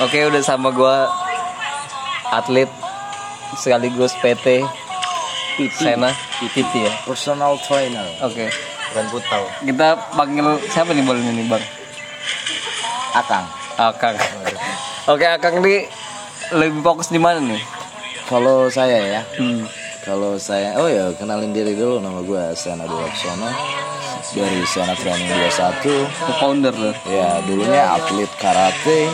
Oke, udah sama gua atlet sekaligus PT Sena PT ya. Personal trainer. Oke. Bukan putau. Kita panggil siapa nih boleh nih, Bang? Akang. Akang. Oke, Akang ini lebih fokus di mana nih? Kalau saya ya, Hmm. kalau saya, oh ya kenalin diri dulu nama gue Sena Diwaksono dari Sena Training 21. Co-founder loh. Ya dulunya atlet karate,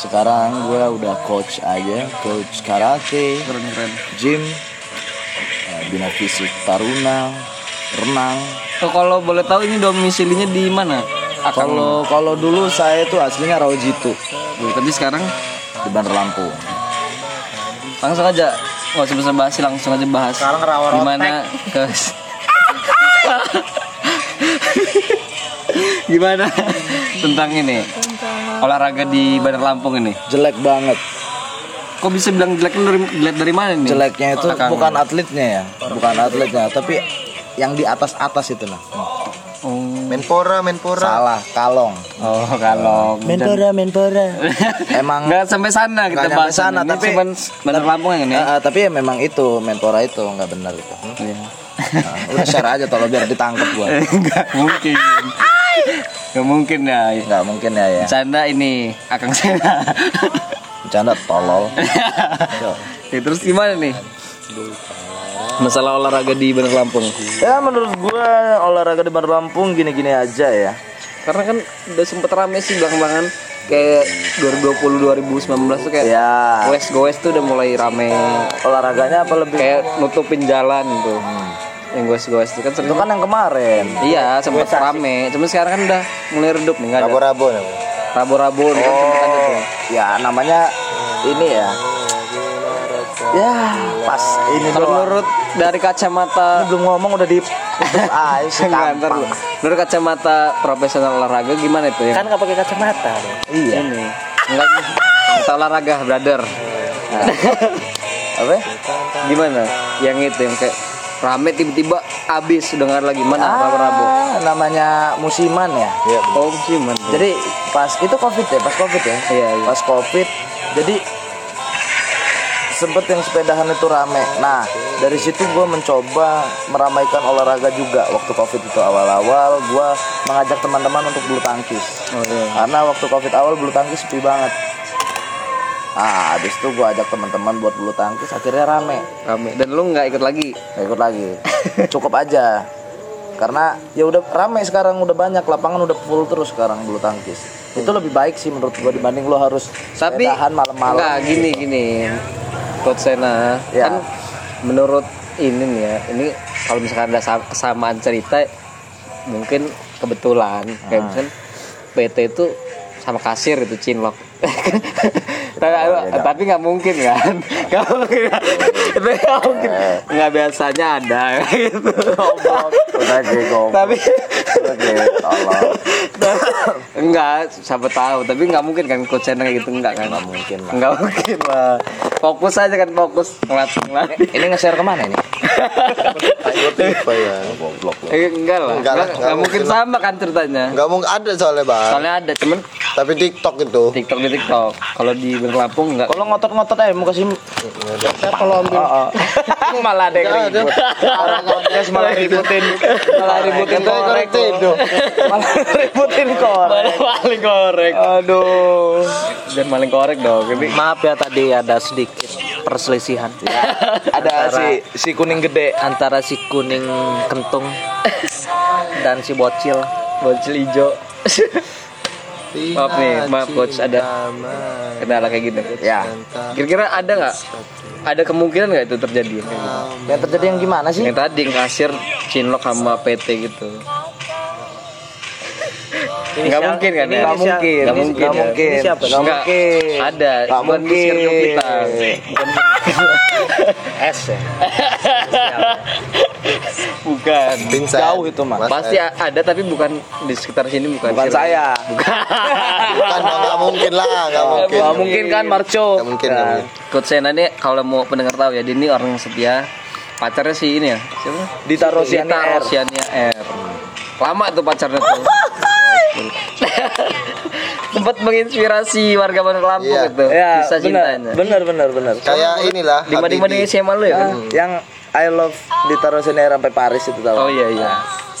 sekarang gue udah coach aja, coach karate, Keren-keren. gym, eh, bina fisik taruna, renang. Oh, kalau boleh tahu ini domisilinya di mana? Akang. Kalau kalau dulu saya tuh aslinya Rawajitu Wih, tapi sekarang di Bandar Lampung. langsung aja nggak usah basa basi langsung aja bahas Sekarang rawa gimana ke gimana tentang ini olahraga di Bandar Lampung ini Jelek banget. kok bisa bilang jelek dari dilihat dari mana nih Jeleknya itu bukan atletnya ya, bukan atletnya, tapi yang di atas atas itu nah. oh, Menpora, Menpora. Salah, kalong. oh kalau Menpora, Menpora. Emang nggak sampai sana kita Nggak bahas sana, ini tapi- cuman Bandar Lampung yang ini Eh, eh, tapi ya memang itu Menpora itu nggak benar itu. Iya. Nah, udah share aja tolong biar ditangkap gua. nggak mungkin nggak mungkin ya Nggak mungkin ya ya. Canda ini Akang Sena. Bercanda tolol. ya, terus gimana nih? Masalah olahraga di Bandar Lampung. Ya menurut gua olahraga di Bandar Lampung gini-gini aja ya. Karena kan udah sempet rame sih belakang-belakangan kayak 2020 2019 tuh kayak Ya West Go West tuh udah mulai rame olahraganya apa lebih? kayak nutupin jalan tuh. Yang Go West itu kan sering Itu kan yang kemarin. Iya, sempet rame. Cuman sekarang kan udah mulai redup nih, enggak ada. Rabo-rabo. Rabo-rabo nih kan sempet ada tuh. Ya namanya ini ya. Ya pas ini Kalau menurut dari kacamata belum ngomong udah di ntar. Menurut kacamata profesional olahraga gimana itu ya? Kan nggak pakai kacamata. Iya. ini. Enggak kata olahraga, brother. Apa? Gimana? Yang itu yang kayak rame tiba-tiba habis ada lagi mana. Ah, namanya musiman ya. Oh, gimana? Jadi pas itu covid ya, pas covid ya. Iya, iya. Pas covid, jadi sempet yang sepedahan itu rame. Nah dari situ gue mencoba meramaikan olahraga juga waktu covid itu awal-awal gue mengajak teman-teman untuk bulu tangkis. Oh iya. Karena waktu covid awal bulu tangkis sepi banget. Ah, habis itu gue ajak teman-teman buat bulu tangkis, akhirnya rame. Rame. Dan lu nggak ikut lagi? Gak ikut lagi. Cukup aja. Karena ya udah rame sekarang udah banyak lapangan udah full terus sekarang bulu tangkis. Itu lebih baik sih menurut gua dibanding lo harus Tapi sepedahan malam-malam. Enggak, gini gini. Coach Sena Ya. kan menurut ini nih ya, ini kalau misalkan ada sa- kesamaan cerita mungkin kebetulan kayak Ah. misalkan PT itu sama kasir itu cinlok. tapi beda. tapi nggak mungkin kan nggak mungkin itu nggak mungkin nggak biasanya ada gitu tapi enggak siapa tahu tapi nggak mungkin kan coach kayak gitu enggak kan Nggak mungkin lah. Enggak mungkin lah. Fokus aja kan fokus ngelatih ngelatih. Ini nge-share ke mana ini? Ya. Lo. Eh, enggak lah. Enggak mungkin sama kan ceritanya. Enggak mungkin ada soalnya, Bang. Soalnya ada cuman Tapi TikTok itu. TikTok di TikTok. Kalau di Lampung enggak. Kalau ngotot-ngotot aja mau kasih Saya kalau ambil Oh, oh. malah ada yang ribut. Orang podcast malah ributin, malah ributin korek. korek itu. Malah ributin korek. maling korek. Aduh. Dan maling korek dong. Maaf ya tadi ada sedikit perselisihan Ada si si kuning gede. antara si kuning kentung dan si bocil. bocil hijau. Maaf nih, maaf coach ada kendala kayak gitu. Ya. Kira-kira ada nggak? Ada kemungkinan nggak itu terjadi? Kayak gitu? Yang terjadi yang gimana sih? Yang tadi yang kasir Cinlok sama PT gitu. Nggak mungkin kan ya? Nggak mungkin. Nggak mungkin. Nggak ya? mungkin. Ini siapa? Nggak Nggak, mungkin. Ada. Nggak mungkin. kita. S ya. bukan. Vincent. Jauh itu, Mas. Mas, Pasti a- ada tapi bukan di sekitar sini bukan. Bukan saya. Bukan, nggak mungkin lah, nggak mungkin. Nggak mungkin kan Marco. Nggak mungkin, nggak Nah, mungkin. Coach Sena ini kalau mau pendengar tahu ya, dia ini orang yang setia. Pacarnya sih ini ya, siapa? Dita Rosiania Dita R. Rosiania R. Lama tuh pacarnya tuh. sempat menginspirasi warga Bandar Lampung Iya. itu. Ya, Kisah benar, cintanya. benar, benar, benar. Kayak inilah Di mana di. SMA lu ya kan? Ah, yang I love ditaruh sini sampai Paris itu tahu. Oh iya iya.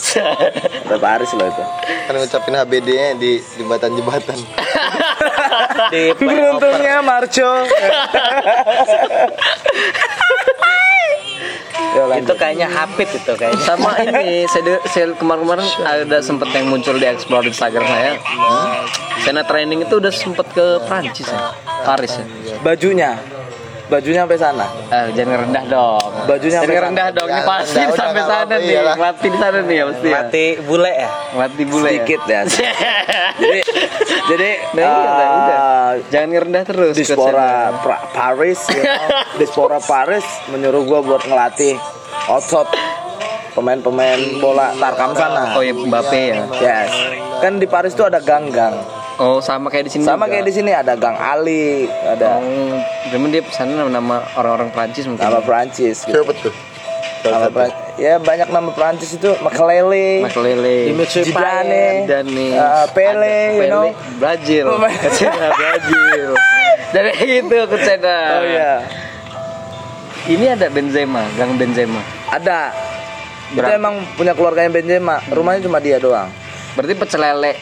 Sampai Paris loh itu. kan ngucapin HBD-nya di jembatan-jembatan. Di Beruntungnya Marco. Yo. Itu kayaknya Hapit itu kayaknya. sama ini saya, saya kemarin-kemarin ada sempet yang muncul di explore di Instagram saya. Sena training itu udah sempet ke Prancis ya, Paris ya. bajunya. Bajunya sampai sana. Eh, jangan rendah dong. Bajunya jangan sampai rendah dong. Ini Ya, pasti udah, sampai sana apa-apa, nih. iyalah. Mati di sana nih ya pasti. ya. Mati bule ya. Mati bule. ya. Sedikit ya. jadi jadi Nah, iya, udah, eh. Jangan rendah terus. Dispora pra- Paris, you know. Dispora Paris menyuruh gua buat ngelatih otot pemain-pemain bola Tarkam sana. Oh ya Mbappe ya. Yes. Kan di Paris tuh ada gang-gang. Oh sama kayak di sini. Sama juga. kayak di sini ada Gang Ali, ada Oh, cuman dia sana nama orang-orang Prancis mungkin. nama Prancis gitu. Siapa tuh? Nama Pran- ya banyak nama Prancis itu Makelele, Makelele. Zidane, Zidane. uh, Pele, you know. Brazil. Kecena Brazil. Dari itu Kecena. Oh iya. Ini ada Benzema, Gang Benzema. Ada. Itu Berapa? emang punya keluarganya Benzema. Rumahnya cuma dia doang. Berarti pecel lele.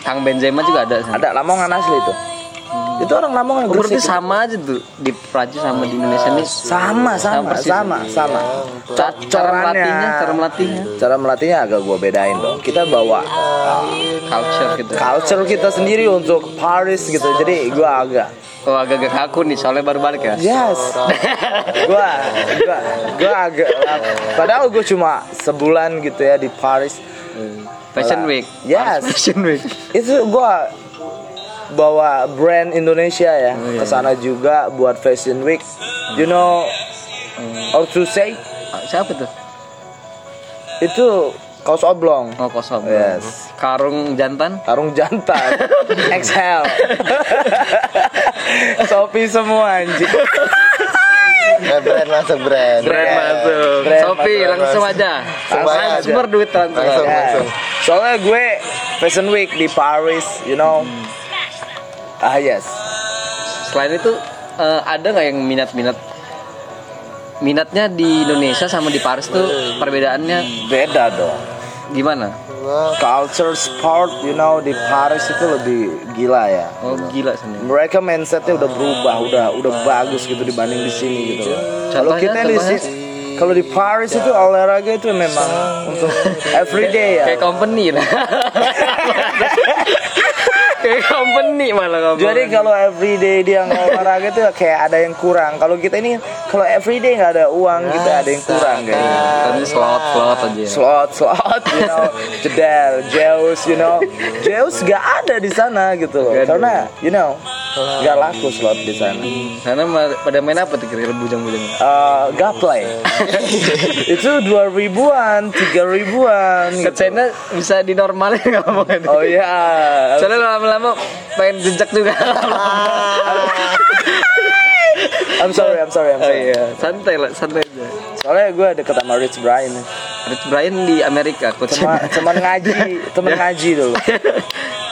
Kang Benzema juga ada. sana. Ada Lamongan asli itu. Itu orang Lamongan Oh, berarti Gresik. sama aja tuh di Prancis sama di Indonesia nih. Sama, sama, persis. sama, sama. Ca- Cara melatihnya, cara melatihnya, Cara melatihnya agak gua bedain dong. Kita bawa culture gitu. culture kita sendiri untuk Paris gitu. Jadi gua agak Oh agak-agak kaku nih, soalnya baru balik ya. Yes. gua gua gua agak padahal gua cuma sebulan gitu ya di Paris. Fashion Week. Yes. Fashion Week. Itu gua bawa brand Indonesia ya Oh, iya. ke sana juga buat Fashion Week. You know or to say Ah, Siapa tuh? itu kaos oblong, Oh kosong. Yes. Karung jantan. karung jantan, XL. Shopee semua anjing. Eh, brand masuk brand. Brand masuk. Brand masuk, langsung masuk. aja. Langsung aja. Transfer duit transfer. Langsung. Langsung. Soalnya gue Fashion Week di Paris, you know. Ah yes. Selain itu eh, ada nggak yang minat-minat minatnya di Indonesia sama di Paris tuh perbedaannya Beda dong. gimana? Culture sport, you know, di Paris itu lebih gila ya. Oh gila sini. Mereka mindsetnya udah berubah, udah udah bagus gitu dibanding di sini gitu loh. Kalau kita di sini, kalau di Paris itu olahraga itu memang untuk everyday ya. Kayak company lah. Kayak company malah ngomong. Jadi kalau everyday dia nggak olahraga itu kayak ada yang kurang. Kalau kita ini kalau everyday nggak ada uang kita ada yang kurang kayaknya. tadi slot slot aja. Slot, slot, you know, jedel, Zeus, you know, Zeus gak ada di sana gitu loh. Nggak ada. Karena, you know, gak laku slot di sana. Sana pada main apa tuh kira-kira bujang-bujang? Eh, gaplay itu dua ribuan, tiga ribuan. Ke gitu. China bisa dinormalin nggak ngomongin? Oh iya. Soalnya lama-lama pengen jejak juga. I'm sorry, I'm sorry, I'm oh sorry. iya, santai lah, santai aja. Soalnya gue deket sama Rich Brian. Rich Brian di Amerika, coach. Cuma, cuman ngaji, temen ngaji dulu.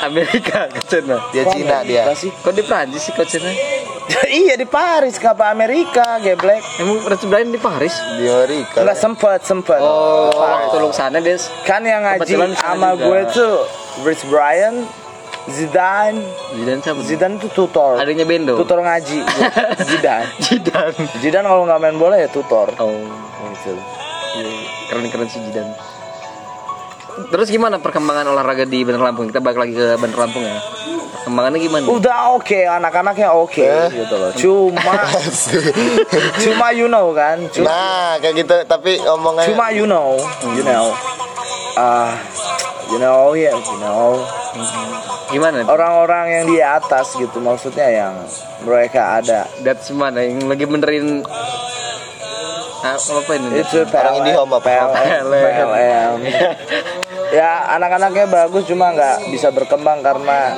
Amerika, coachnya. Dia Cina dia. Sih? Kok di Prancis sih coachnya? iya di Paris, kapal Amerika, geblek. Emang Rich Brian di Paris? Di Amerika. Enggak sempet, sempet. Oh, waktu lu sana dia Kan yang ngaji sama gue tuh Rich Brian, Zidane, Zidane siapa? tuh? Zidane tuh tutor. Adanya Bendo. Tutor ngaji. Zidane. Zidane. Zidane kalau nggak main bola ya tutor. Oh, Gitu. keren-keren sih Zidane. Terus gimana perkembangan olahraga di Bandar Lampung? Kita balik lagi ke Bandar Lampung ya. Perkembangannya gimana? Udah oke, anak-anaknya oke gitu loh. Cuma cuma you know kan, cuma, Nah, kayak gitu tapi omongannya cuma you know, you know. Ah, you know ya, you know. Gimana? Orang-orang yang di atas gitu maksudnya yang mereka ada That's mana yang lagi benerin Ah, apa ini? itu Orang IndiHome apa? PLM, PLM. ya anak-anaknya bagus cuma nggak bisa berkembang karena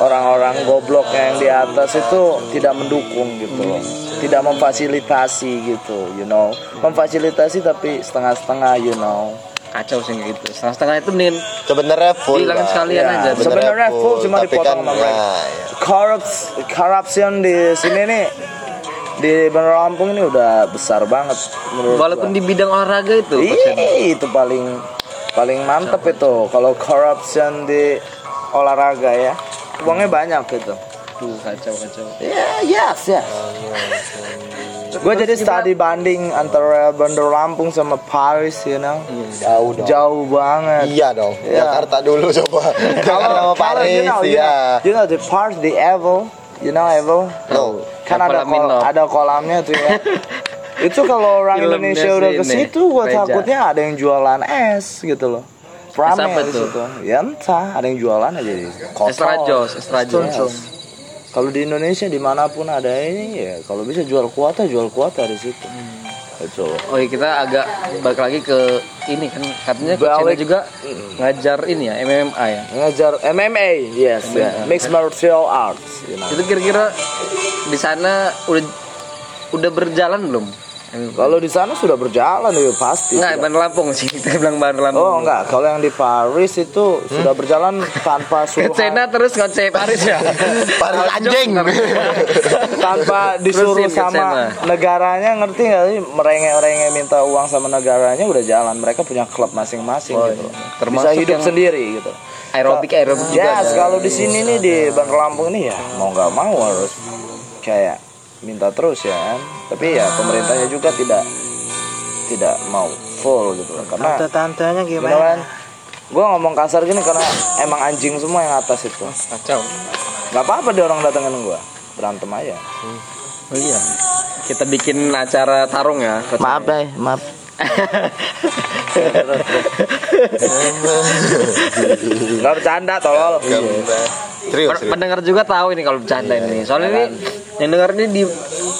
orang-orang goblok yang di atas itu tidak mendukung gitu loh tidak memfasilitasi gitu you know memfasilitasi tapi setengah-setengah you know kacau sih gitu setengah setengah itu mending Sebenarnya full. Dihilangin sekalian aja. Sebenarnya full cuma tapi dipotong kan, sama mereka. ya. Corrupt, corruption di sini nih di Bandar Lampung ini udah besar banget menurut walaupun gua. di bidang olahraga itu Ih, itu paling paling mantep itu kalau corruption di olahraga ya uangnya banyak gitu tuh kacau kacau ya yes yes gue jadi study banding antara Bandar Lampung sama Paris you know Jauh dong. jauh banget Iya dong. Iya. Jakarta dulu coba. Jakarta sama kalau Paris, you know, you iya. know, you know the Paris the Evo you know Evo No. kan ada kolam kol- minum. ada kolamnya tuh ya itu kalau orang Filmnya Indonesia udah ke situ gue takutnya ada yang jualan es gitu loh Rame apa tuh? Ya entah, ada yang jualan aja di situ. estrajos estrajos. Kalau di Indonesia di mana pun ada ini ya, kalau bisa jual kuota jual kuota di situ. Itu. oh iya kita agak balik lagi ke ini kan katanya Balik. juga ngajar ini ya MMA ya Ngajar MMA, yes, ya. mixed martial arts. You know. itu kira-kira di sana udah udah berjalan belum Kalau di sana sudah berjalan ya pasti. Enggak, Bandar Lampung sih. Kita bilang Bandar Lampung. Oh enggak, kalau yang di Paris itu sudah berjalan tanpa suruhan, Kecena terus ngoceh Paris ya. Paris anjing. tanpa disuruh Terusin, sama negaranya ngerti nggak sih merengek-rengek minta uang sama negaranya udah jalan mereka punya klub masing-masing gitu loh. bisa termasuk hidup yang- sendiri gitu Aerobik aerobik juga. ya ada. kalau di sini nih di Bandar Lampung ini ya mau nggak mau harus kayak minta terus ya kan? Tapi ya pemerintahnya juga tidak tidak mau full gitu loh karena Tante-tantenya you know kan? Gue ngomong kasar gini karena emang anjing semua yang atas itu. Kacau. nggak apa-apa dia orang datengin gue berantem aja. Oh iya. Kita bikin acara tarung ya. Maaf deh maaf. Nggak bercanda tolol. Serius. Pendengar juga tahu ini kalau bercanda ini. Soalnya ini yang denger ini di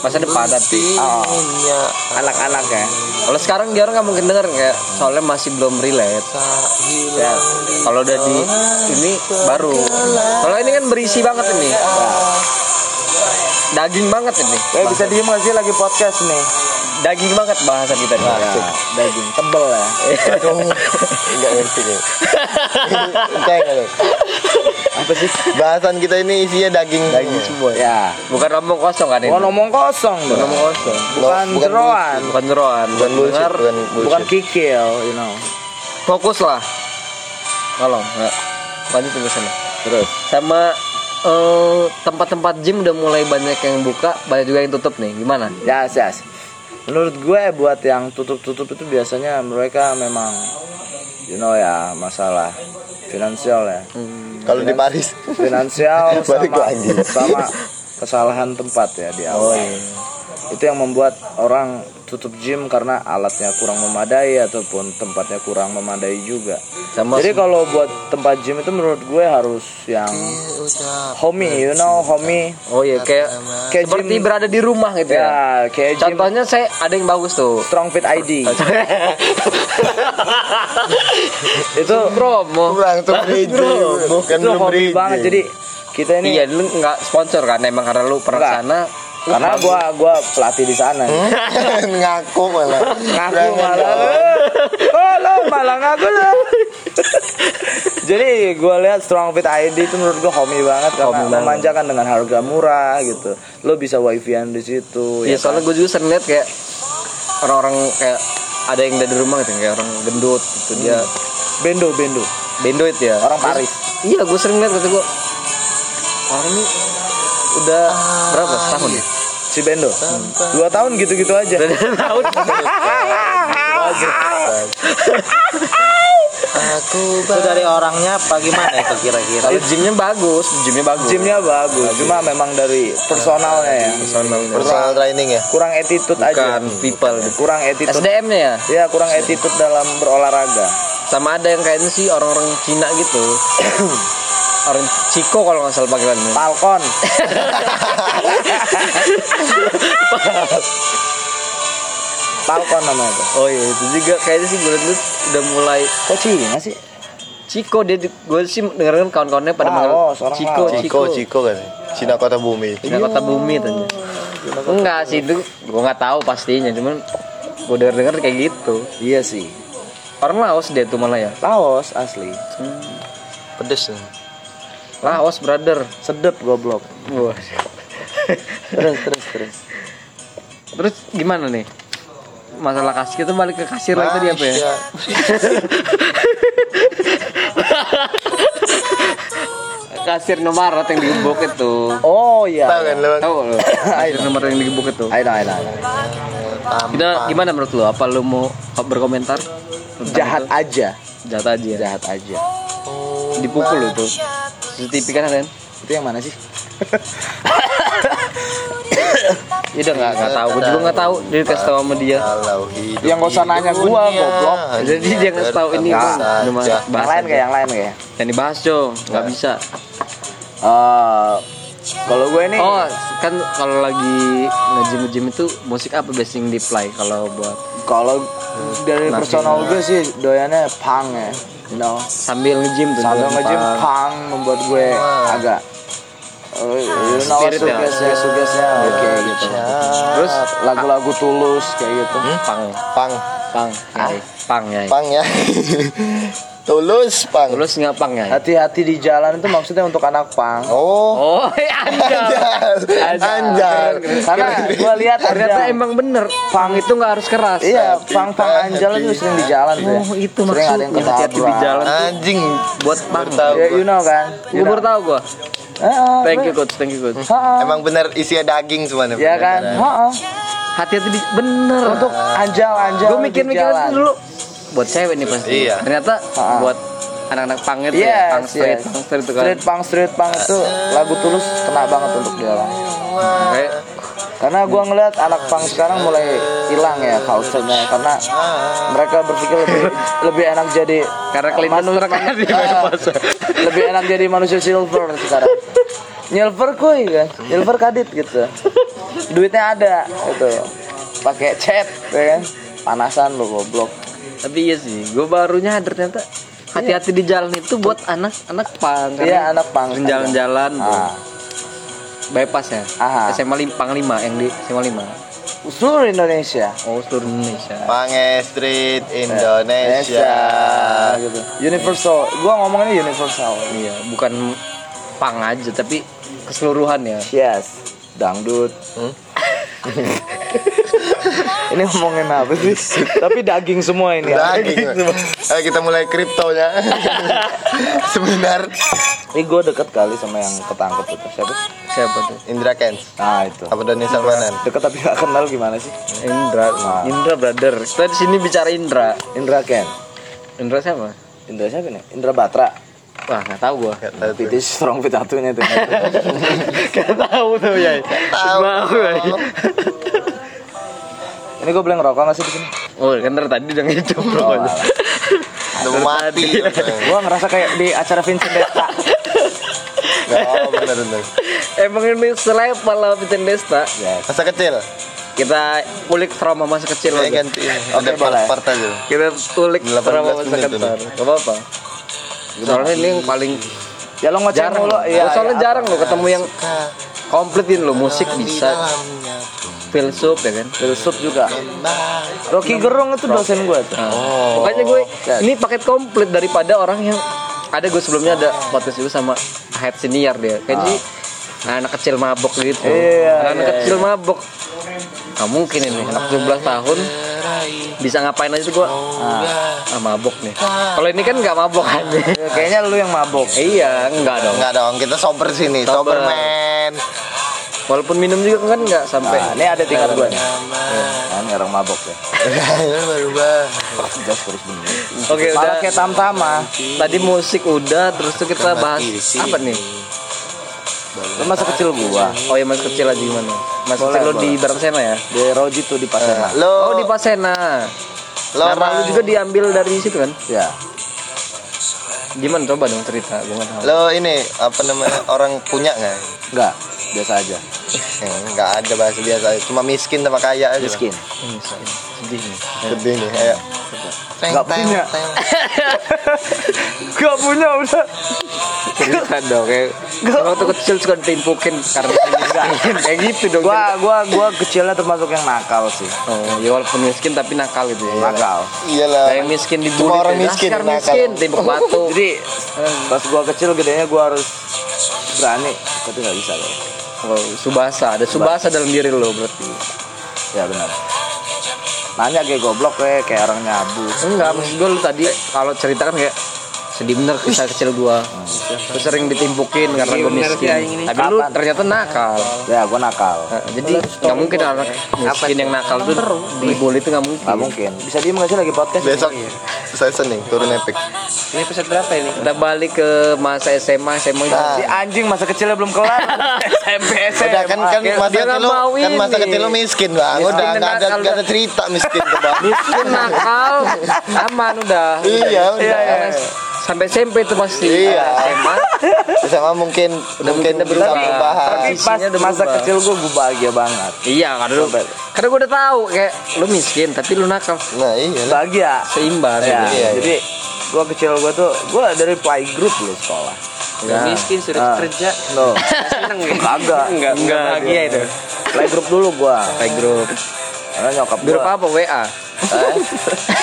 masa depan tapi oh, anak-anak ya kalau sekarang dia orang nggak mungkin denger kayak soalnya masih belum relate. ya Kalau udah di ini baru. Kalau ini kan berisi banget ini. Daging banget ini. Eh bisa diem gak sih lagi podcast nih? Daging banget bahasa kita nih. Ya, daging tebel ya. Enggak ngerti nih. Apa sih? Bahasan kita ini isinya daging. Daging semua. Ya. Bukan omong kosong kan ini. Bukan ngomong kosong. Bukan omong kosong. Bukan jeroan. Bukan jeroan. Bukan bullshit, bukan Bukan kikil, you know. fokus lah. Tolong. nggak. Lanjut sana. Terus. Sama eh, tempat-tempat gym udah mulai banyak yang buka, banyak juga yang tutup nih. Gimana? Ya, yes. Menurut gue buat yang tutup-tutup itu biasanya mereka memang you know ya masalah finansial ya. Kalau di Paris. Finansial sama lagi. sama kesalahan tempat ya di awal. Itu yang membuat orang tutup gym karena alatnya kurang memadai ataupun tempatnya kurang memadai juga. Sama Jadi kalau buat tempat gym itu menurut gue harus yang homey, you know, homey. Oh iya kayak Kayak seperti gym- berada di rumah gitu ya. Ya, kayak gym Contohnya saya ada yang bagus tuh. Strong Fit ID. itu Promo. Kurang tuh bridge. Kan itu hobi banget. Jadi kita ini Iya, lu nggak sponsor kan? Emang karena lu pernah sana. Karena gua gua pelatih di sana. ngaku malah. Ngaku malah. Oh, lo malah ngaku lo. Jadi gue lihat Strong Fit ID itu menurut gue homey banget karena Homey banget. memanjakan dengan harga murah gitu. Lo bisa wifi-an di situ. Iya, ya soalnya gue juga sering lihat kayak orang-orang kayak ada yang dari rumah gitu kayak orang gendut gitu dia Bendo bendo. bendo itu ya Orang Paris. iya gue sering lihat kata gue orang ini udah berapa setahun ya Si Bendo. Dua tahun gitu-gitu aja. udah dua tahun Aku Itu dari orangnya apa gimana itu kira-kira? gymnya bagus gymnya bagus Gymnya bagus, cuma memang dari personalnya ya. personal training ya. Kurang attitude bukan aja. people Kurang attitude. SDM nya ya Ya kurang attitude dalam berolahraga. sama ada yang kayaknya sih orang-orang Cina gitu orang Ciko kalau nggak salah panggilannya Falcon. Falcon namanya itu. oh iya itu juga kayaknya sih gue liat udah mulai Kok Cina sih? Ciko dia gue sih dengerin kawan-kawannya pada manggil Laos, orang Ciko. Ciko Ciko, Ciko kan. Cina kota bumi. Cina kota bumi tanya enggak sih itu gue nggak tahu pastinya cuman gue denger denger kayak gitu Iya sih. Orang Laos dia tuh malah ya. Laos asli. Pedes nih. Laos brother. Sedep goblok. Wah. Terus terus terus. Terus gimana nih? Masalah kasir kita balik ke kasir lagi tadi apa ya? Kasir nomor yang digebuk itu. Oh iya. Tahu kan lo? Tahu lo? Kasir nomor yang digebuk itu. Ayo ayo ayo. Kita gimana menurut lo? Apa lo mau berkomentar? Jahat itu? aja. Jahat aja. Jahat aja. Dipukul lo itu. CCTV kan kan? Itu yang mana sih? Ya udah nggak nggak tahu. Gue juga nggak tahu. Dia kasih tahu sama dia. Yang nggak usah nanya gua, goblok. Jadi dia ngasih tahu ini, saja. Cuma Yang bahas lain kayak yang lain kayak. Yang dibahas dong. Nggak bisa. Eh, kalau gue nih Oh, kan kalau lagi nge-gym itu musik apa biasanya yang di play kalau buat kalau dari personal gue sih doyannya punk ya. You know, sambil nge-gym tuh. sambil punk. punk membuat gue agak uh, you know Spirit ya. sugesnya sugesnya oke gitu. Terus Lagu-lagu tulus kayak gitu. pang, Pang, pang, ya, pang ya. pang ya. Tulus, pang. Terus nggak pang ya? Hati-hati di jalan itu maksudnya untuk anak punk. Oh, Oh, anjal. anjal. Anjal. Karena gue lihat Ternyata emang bener, pang itu nggak harus keras. Iya, punk-punk anjal itu sering di jalan tuh. ya. Oh, itu Sering ada yang maksudnya hati-hati di jalan. Anjing. Buat pang. Ya, you know kan? Gue baru tahu gua. Heeh, Thank gue- you coach, thank you coach. Emang bener isinya daging semua nih. Ya kan? Heeh. Hati-hati di bener. Untuk anjal-anjal gue di mikir-mikir dulu buat cewek nih pasti. Iya. Ternyata Ha-ha. buat anak-anak pang itu Yes, ya, pang street, yes. pang street itu kan. Street punk, street punk itu lagu tulus kena banget untuk dia orang. Kayak Karena gua ngeliat anak punk sekarang mulai hilang ya culture-nya karena mereka berpikir lebih lebih enak jadi karena kelintas manu- terkait manu- di Ah, masa. lebih enak jadi manusia silver sekarang. Silver kuy kan, silver kadit gitu. Duitnya ada gitu. Pakai chat ya kan. Panasan lo goblok. Tapi iya sih, gue baru nyadar ternyata hati-hati di jalan itu buat anak-anak pang. Iya, anak punk. Jalan-jalan tuh. Ah, bypass ya. Aha. SMA pang 5 yang di SMA 5. seluruh Indonesia. Oh, seluruh Indonesia. Pange Street Indonesia. gitu. Universal. Gua ngomongnya universal. Iya, bukan pang aja tapi keseluruhan ya. Yes. Dangdut. ini ngomongin apa sih? Tapi daging semua ini. ya. Daging. Ayo kita mulai kriptonya. Seminar Ini gue deket kali sama yang ketangkep itu. Siapa? Siapa tuh? Indra Kens. Nah itu. Apa Doni Salmanan? Deket tapi gak kenal gimana sih? Indra. Indra brother. Kita di sini bicara Indra. Indra Ken. Indra siapa? Indra siapa nih? Indra Batra. Wah, nggak tahu gua. Gak tahu. Itu strong fit satunya tuh. Gak tahu tuh ya. Tahu. Mau ya. ini gue boleh ngerokok gak sih di sini? Oh, kan dari tadi udah ngehidup Oh, rokoknya. Udah mati. gue ngerasa kayak di acara Vincent Desta. Oh, bener bener. Emang ini selevel lah Vincent Desta. Yes. Masa kecil. Kita kulik trauma masa kecil Saya ganti. Oke, Ada boleh. part-part aja. Kita kulik 18 trauma masa kecil. Gak apa-apa. Soalnya ini yang paling Ya lo ngecek jarang mulu. loh. Iya, soalnya iya, jarang loh ketemu yang kompletin lo musik bisa filsuf ya kan. Filsuf juga. Rocky Gerung itu dosen gue tuh. Oh. Makanya gue Ya. ini paket komplit daripada orang yang ada gue sebelumnya ada podcast juga sama head senior dia. Kayaknya sih anak kecil mabok gitu. Iya, anak iya, kecil mabok. Nah, mungkin ini anak 17 tahun bisa ngapain aja tuh gue ah, mabok nih. Kalau ini kan nggak mabok. Ya, kayaknya lu yang mabok. iya, enggak dong. Enggak dong, kita sober sini, Sober. sober man. Walaupun minum juga kan nggak sampai. Nah, ini ada tingkat gue nih. Kan orang mabok ya. Bener. Oke, udah. kayak tam-tama. Tadi musik udah, terus tuh kita bahas apa nih? Lu masa kecil gua. Oh ya masa kecil aja gimana? Masa Boleh, kecil lo di boleh. Barang Sena ya? Di Roji tuh di Pasena. Lo, Oh di Pasena. lo Nama lu juga diambil dari situ kan? Ya. Gimana coba dong cerita, nggak tahu. lo ini apa namanya orang punya nggak? Enggak, biasa aja. Eh, Nggak ada bahasa biasa, cuma miskin sama kaya aja. Miskin. Ini sedih nih. Sedih nih, ayo. Nggak punya. Gak punya udah. cerita dong kayak waktu kecil suka ditimpukin karena miskin kayak gitu dong gua gua gua kecilnya termasuk yang nakal sih oh ya walaupun miskin tapi nakal gitu ya nakal Iyalah. kayak miskin dibully Cuma orang miskin miskin timbuk batu jadi pas gua kecil gedenya gua harus berani tapi nggak bisa loh oh, subasa ada subasa dalam diri lo berarti. Ya benar. Nanya kayak goblok kayak kayak orang nyabu. Enggak maksud gue lu tadi kalau cerita kan kayak sedih bener kisah kecil gua. Lu sering ditimpukin karena gue miskin. tapi lu ternyata nakal. Ya gua nakal. Nah, jadi nggak mungkin anak miskin yang nakal tuh dibully itu nggak mungkin. Nggak mungkin. Bisa diem nggak sih lagi podcast? Besok. Saya seneng turun epic. ini episode berapa ini? Kita balik ke masa SMA SMA Nah. si anjing masa kecilnya belum kelar. SMP SMA Udah kan kan masa kecil lu kan masa kecil lu miskin bang. Udah nggak ada nggak ada cerita miskin tuh bang. miskin nakal. Aman udah. Iya, udah. Sampai SMP itu pasti Iya. SMA Sama mungkin mungkin udah bisa berubah. berubah. tapi pas udah masa berubah. kecil gua gua bahagia banget iya karena lu karena gue udah tahu kayak lu miskin tapi lu nakal Nah iya. lah. bahagia seimbang ya, gitu. Iya, jadi gua kecil gua tuh gua dari playgroup loh sekolah Udah miskin sudah Ah. kerja no seneng ya? kagak enggak enggak bahagia itu playgroup dulu gua kayak grup karena nyokap gua grup apa WA Eh,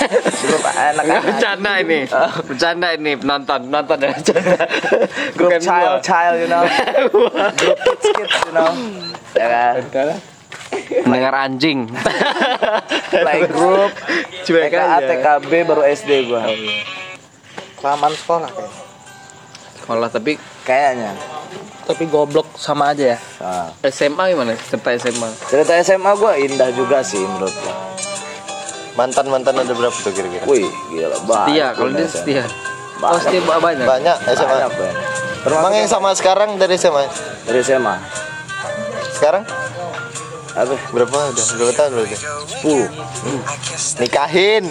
grup anak Nggak bercanda ini. Bercanda ini penonton. Penonton ya bercanda. Grup child gua. child you know. Grup kids kids you know. Ya kan? Mendengar anjing. Playgroup Cuek TKA. TKB baru SD gua. Kelamaan sekolah kayak. sekolah tapi kayaknya. Tapi goblok sama aja ya. Nah, SMA gimana? Cerita SMA cerita SMA gua indah juga sih menurut gua Mantan mantan ada berapa tuh kira-kira? wih gila banyak setia kalau dia setia oh Banyak. setia ba- banyak Banyak SMA. banyak banyak Emang yang sama sekarang dari SMA? dari SMA Sekarang apa berapa udah? Berapa tahun udah? 10 Nikahin.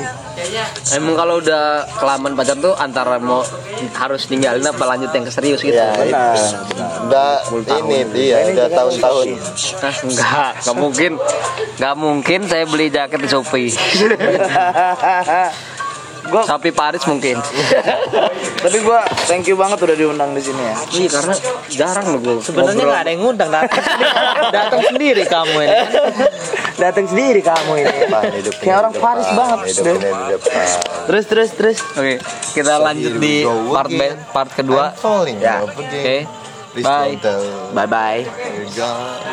emang kalau udah kelamaan pacar tuh antara mau harus ninggalin apa lanjut yang serius gitu Ya, benar benar Udah ini dia udah tahun-tahun. Ah, enggak, enggak mungkin. Enggak mungkin saya beli jaket di Shopee. gua Shopee Paris mungkin. tapi gua thank you banget udah diundang di sini ya Iya, karena jarang loh gue. Sebenarnya nggak ada yang ngundang datang sendiri. datang sendiri kamu ini. datang sendiri kamu ini Kayak orang Paris banget. Terus terus terus Oke, kita lanjut di part B, part kedua. Ya. Oke. Bye. bye bye.